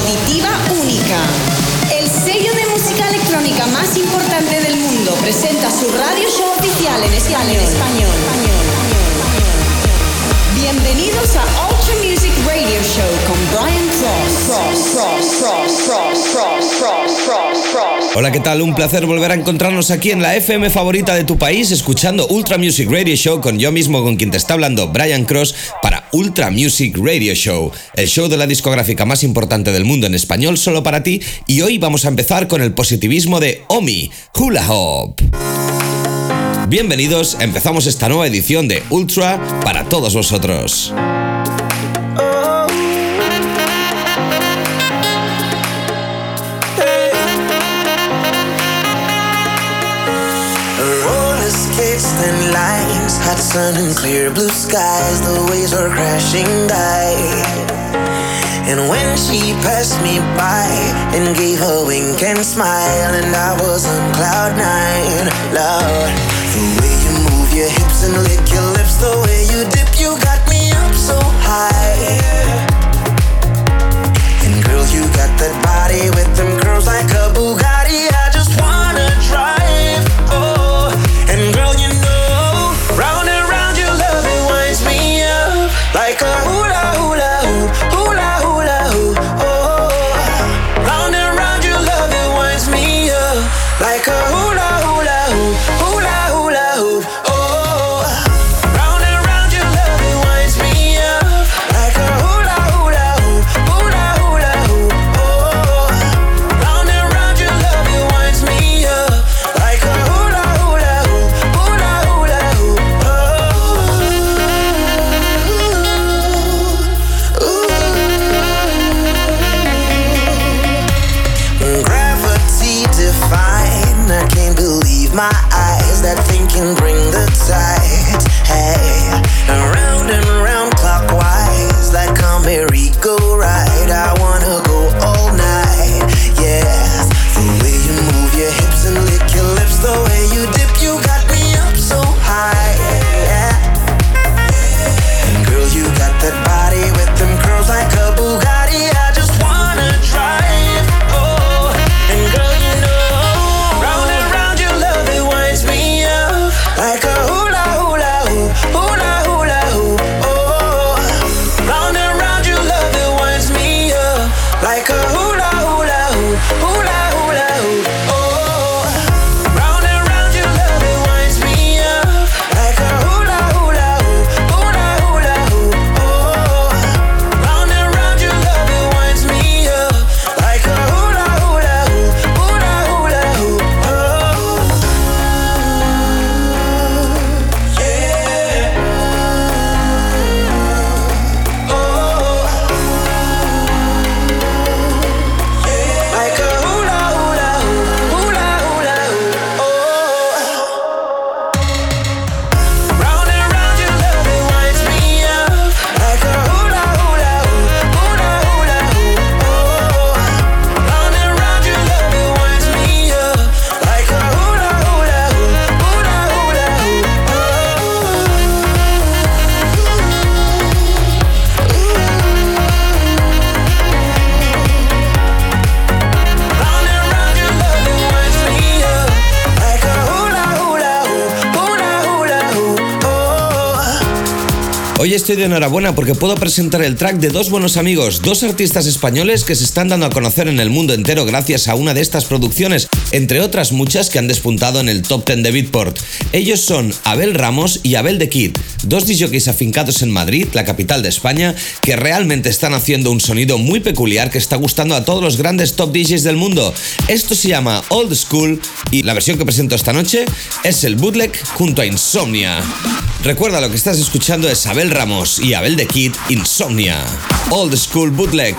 auditiva única. El sello de música electrónica más importante del mundo presenta su radio show oficial en español. Bienvenidos a Ultra Music Radio Show con Brian Cross. Hola, ¿qué tal? Un placer volver a encontrarnos aquí en la FM favorita de tu país, escuchando Ultra Music Radio Show con yo mismo, con quien te está hablando, Brian Cross, para Ultra Music Radio Show, el show de la discográfica más importante del mundo en español solo para ti. Y hoy vamos a empezar con el positivismo de Omi, Hula Hop. Bienvenidos, empezamos esta nueva edición de Ultra para todos vosotros. Hot sun and clear blue skies, the waves were crashing by. And when she passed me by and gave a wink and smile, and I was on cloud nine, Lord. The way you move your hips and lick your lips, the way you dip, Hoy estoy de enhorabuena porque puedo presentar el track de dos buenos amigos, dos artistas españoles que se están dando a conocer en el mundo entero gracias a una de estas producciones, entre otras muchas que han despuntado en el top 10 de Beatport. Ellos son Abel Ramos y Abel de Kid, dos DJs afincados en Madrid, la capital de España, que realmente están haciendo un sonido muy peculiar que está gustando a todos los grandes top DJs del mundo. Esto se llama Old School y la versión que presento esta noche es el bootleg junto a Insomnia. Recuerda lo que estás escuchando es Abel Ramos y Abel de Kid Insomnia. Old School Bootleg.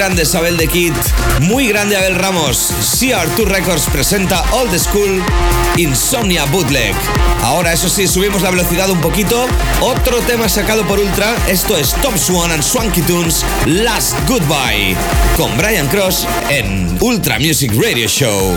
Muy grande Abel de Kid, muy grande Abel Ramos. CR2 Records presenta Old School Insomnia Bootleg. Ahora, eso sí, subimos la velocidad un poquito. Otro tema sacado por Ultra, esto es Top Swan and Swanky Tunes Last Goodbye, con Brian Cross en Ultra Music Radio Show.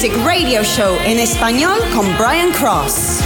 Music Radio Show in español con Brian Cross.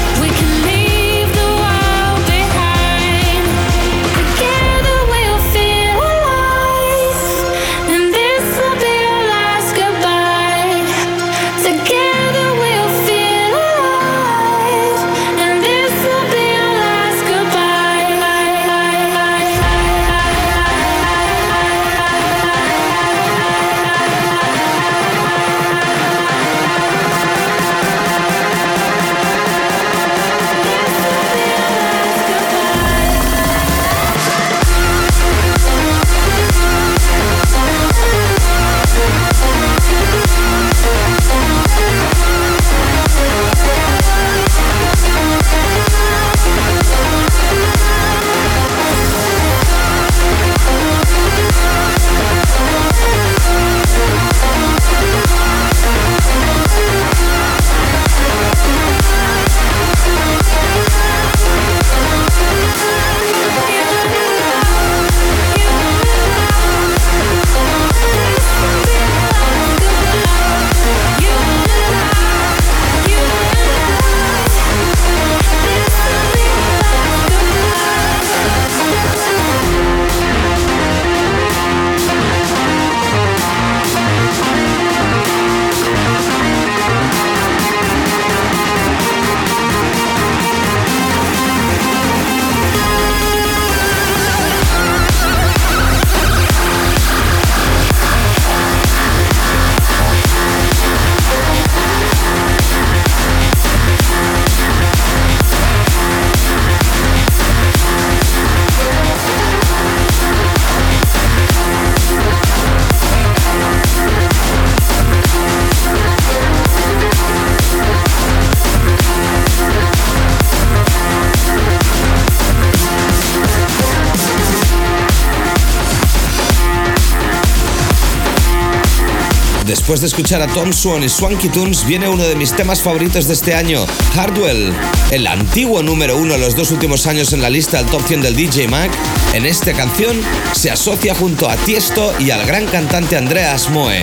Después de escuchar a Tom Swan y Swanky Tunes, viene uno de mis temas favoritos de este año, Hardwell, el antiguo número uno los dos últimos años en la lista del top 100 del DJ Mac. En esta canción se asocia junto a Tiesto y al gran cantante Andreas Moe.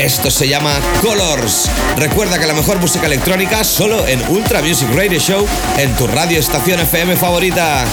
Esto se llama Colors. Recuerda que la mejor música electrónica solo en Ultra Music Radio Show en tu radio estación FM favorita.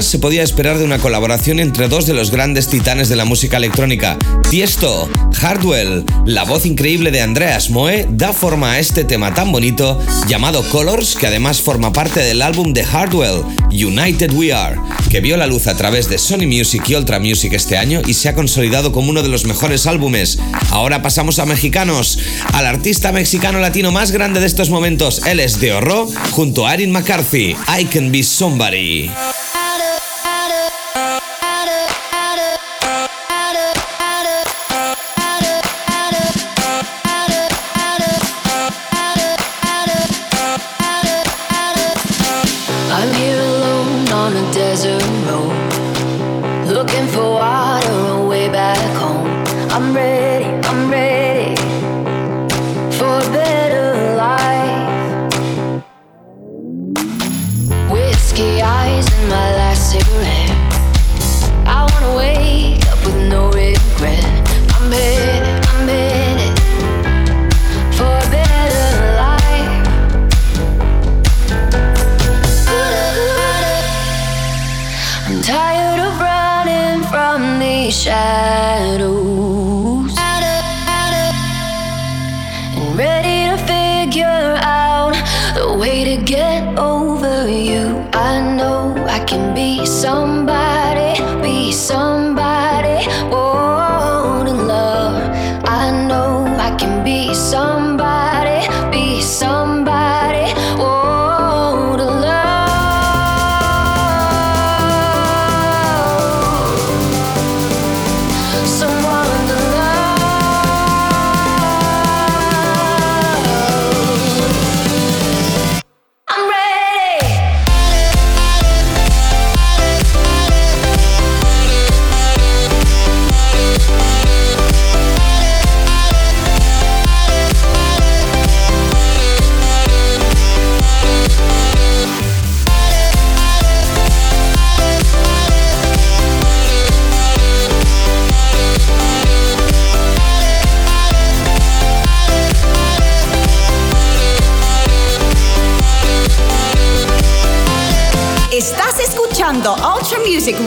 Se podía esperar de una colaboración entre dos de los grandes titanes de la música electrónica? Tiesto, Hardwell, la voz increíble de Andreas Moe da forma a este tema tan bonito llamado Colors, que además forma parte del álbum de Hardwell, United We Are, que vio la luz a través de Sony Music y Ultra Music este año y se ha consolidado como uno de los mejores álbumes. Ahora pasamos a mexicanos, al artista mexicano latino más grande de estos momentos, él es de Horror, junto a Erin McCarthy, I Can Be Somebody.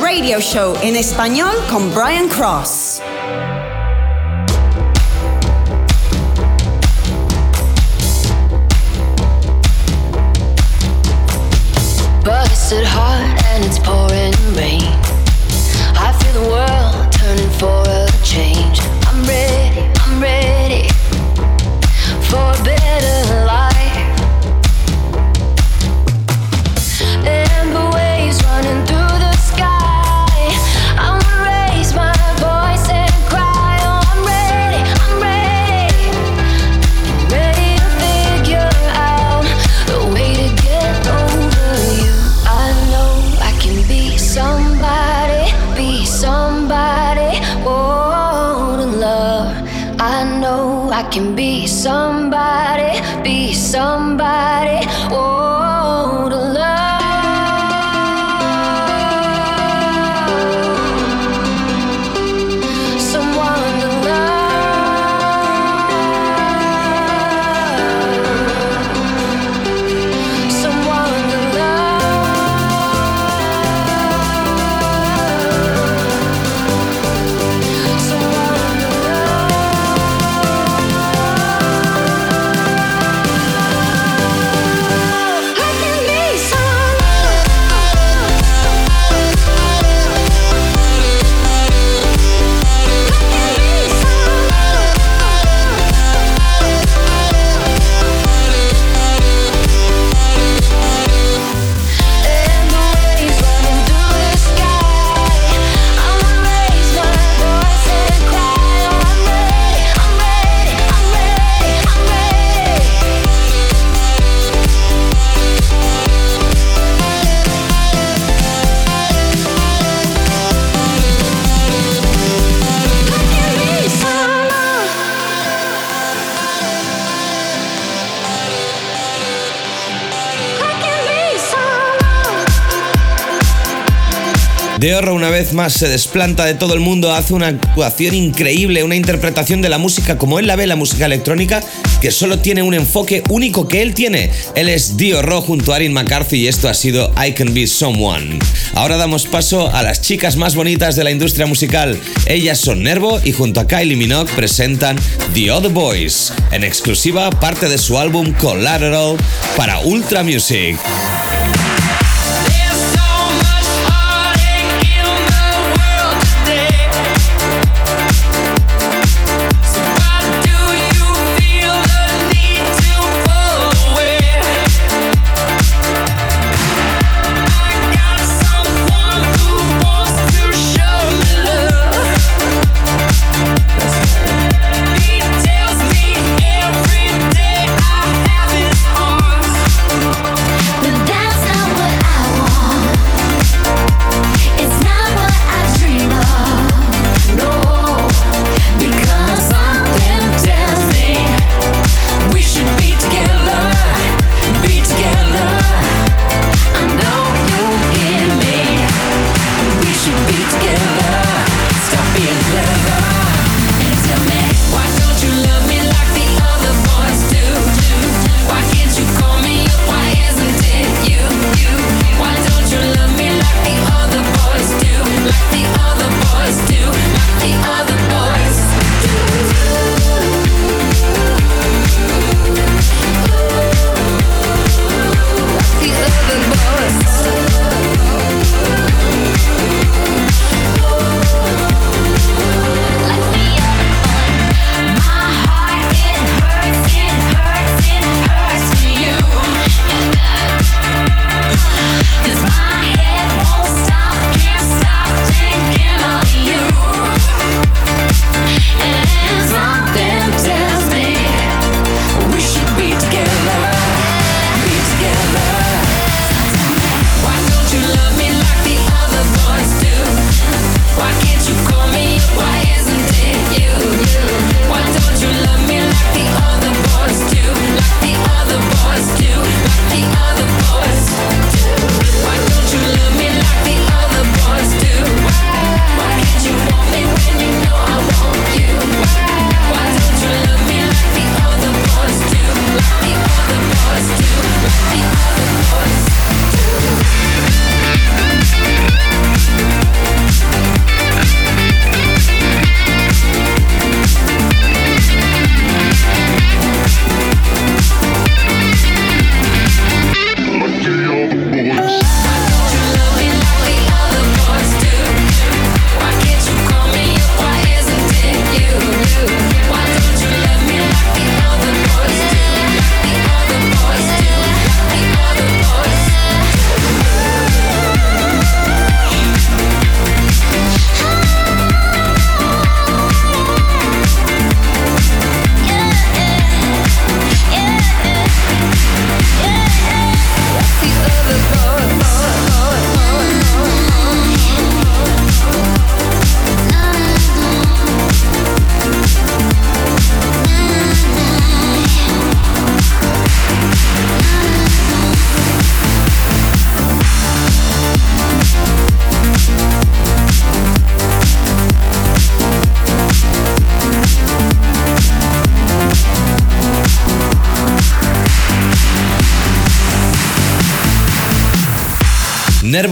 Radio Show en español con Brian Cross. Busted hard and it's pouring rain. I feel the world turning for a change. I'm ready, I'm ready for a better Una vez más se desplanta de todo el mundo, hace una actuación increíble, una interpretación de la música como él la ve, la música electrónica, que solo tiene un enfoque único que él tiene. Él es Dio Ro junto a Arin McCarthy y esto ha sido I Can Be Someone. Ahora damos paso a las chicas más bonitas de la industria musical. Ellas son Nervo y junto a Kylie Minogue presentan The Other Boys, en exclusiva parte de su álbum Collateral para Ultra Music.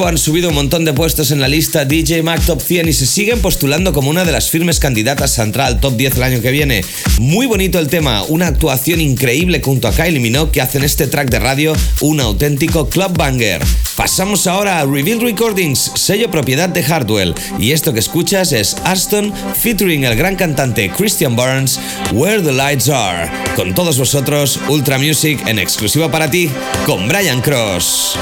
Han subido un montón de puestos en la lista DJ Mag Top 100 y se siguen postulando como una de las firmes candidatas a entrar al Top 10 el año que viene. Muy bonito el tema, una actuación increíble junto a Kylie Minogue que hacen este track de radio un auténtico club banger. Pasamos ahora a Reveal Recordings, sello propiedad de Hardwell, y esto que escuchas es Aston featuring el gran cantante Christian Burns, Where the Lights Are. Con todos vosotros, Ultra Music en exclusiva para ti, con Brian Cross.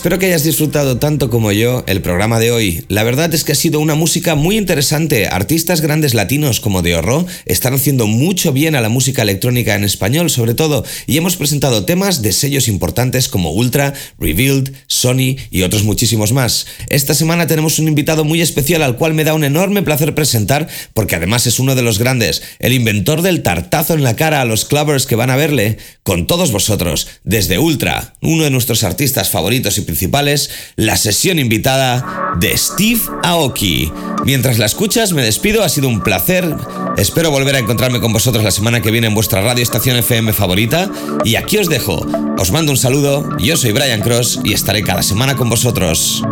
Espero que hayas disfrutado tanto como yo el programa de hoy. La verdad es que ha sido una música muy interesante. Artistas grandes latinos como De Horro están haciendo mucho bien a la música electrónica en español, sobre todo, y hemos presentado temas de sellos importantes como Ultra, Revealed, Sony y otros muchísimos más. Esta semana tenemos un invitado muy especial al cual me da un enorme placer presentar, porque además es uno de los grandes, el inventor del tartazo en la cara a los clubbers que van a verle, con todos vosotros, desde Ultra, uno de nuestros artistas favoritos y la sesión invitada de Steve Aoki. Mientras la escuchas, me despido, ha sido un placer. Espero volver a encontrarme con vosotros la semana que viene en vuestra radio estación FM favorita. Y aquí os dejo. Os mando un saludo, yo soy Brian Cross y estaré cada semana con vosotros.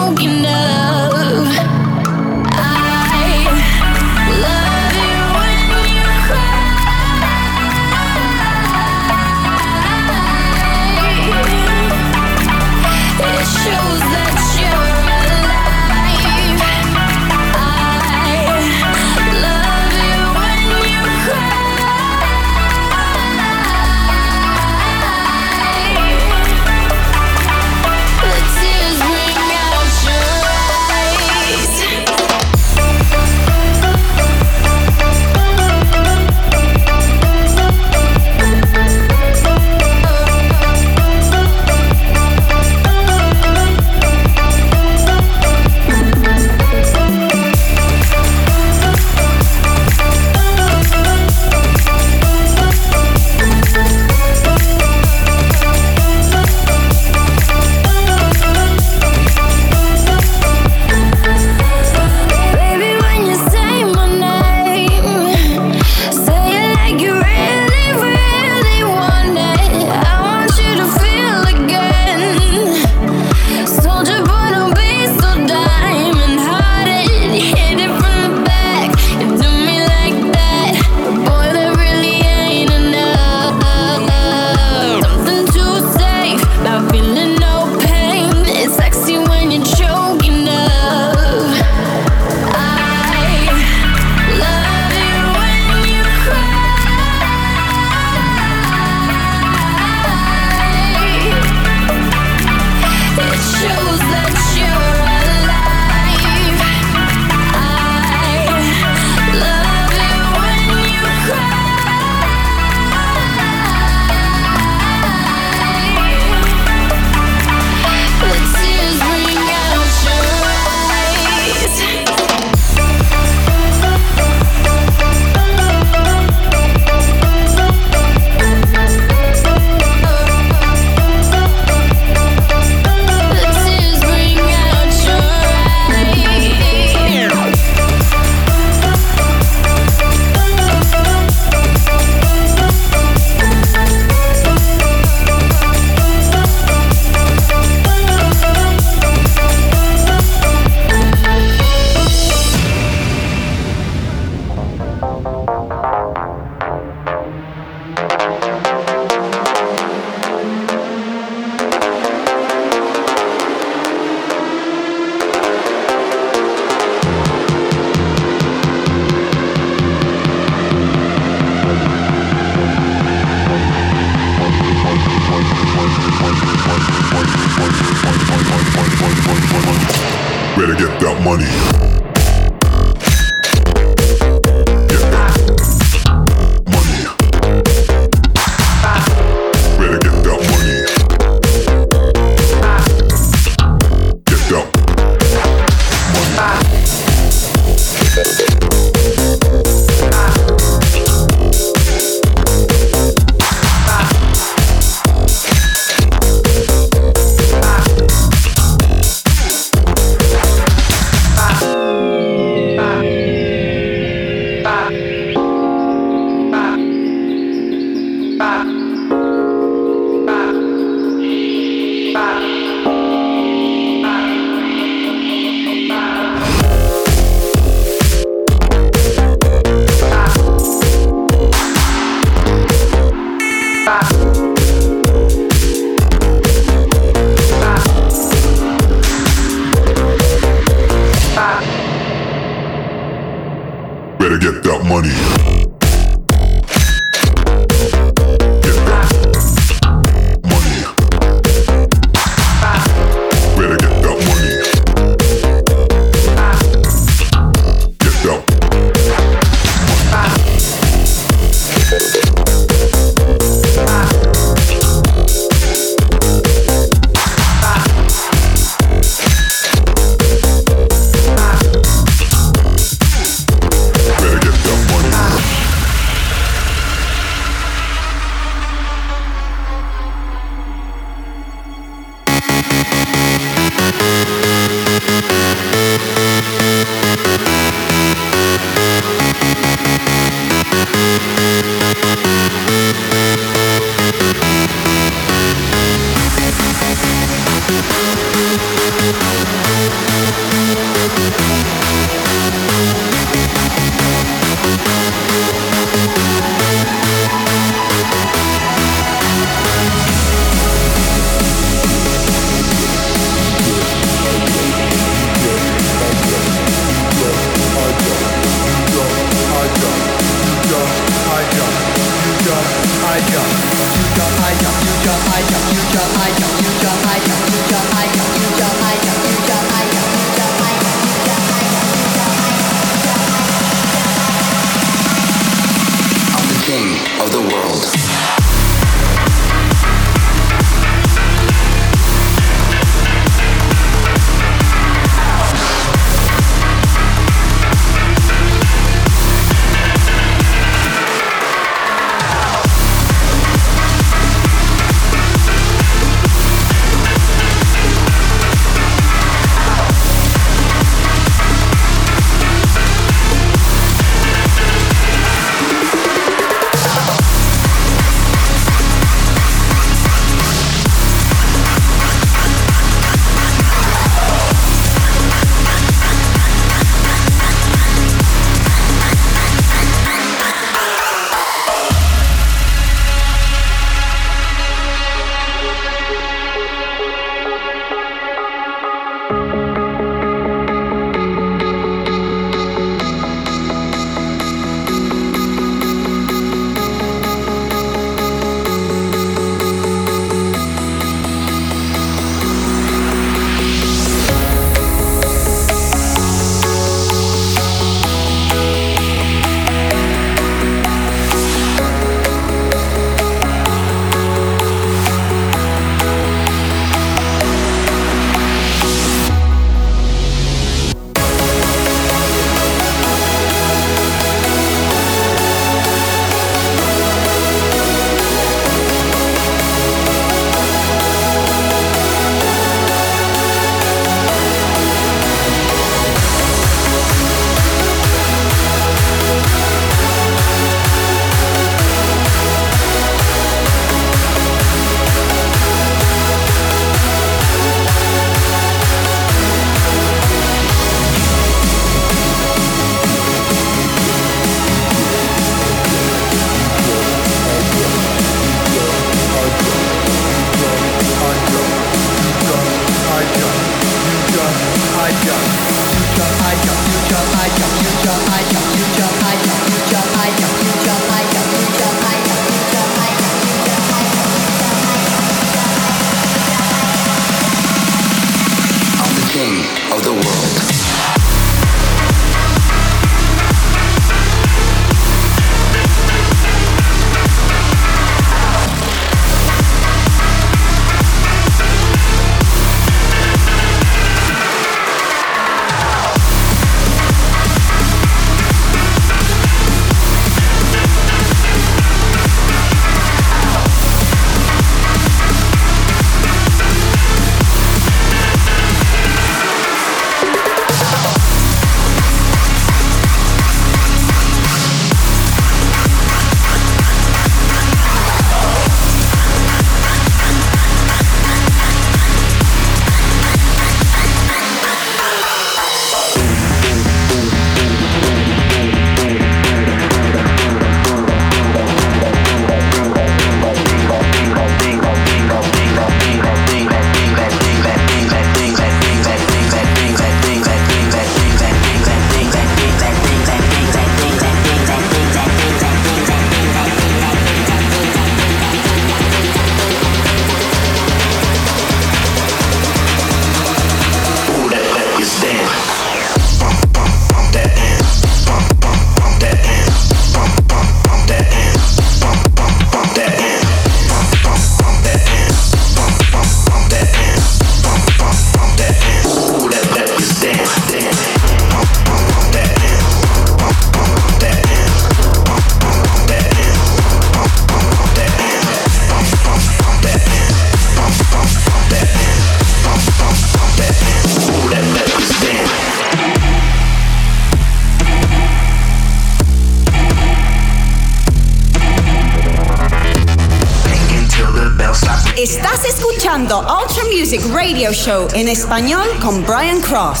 Show en español con Brian Cross.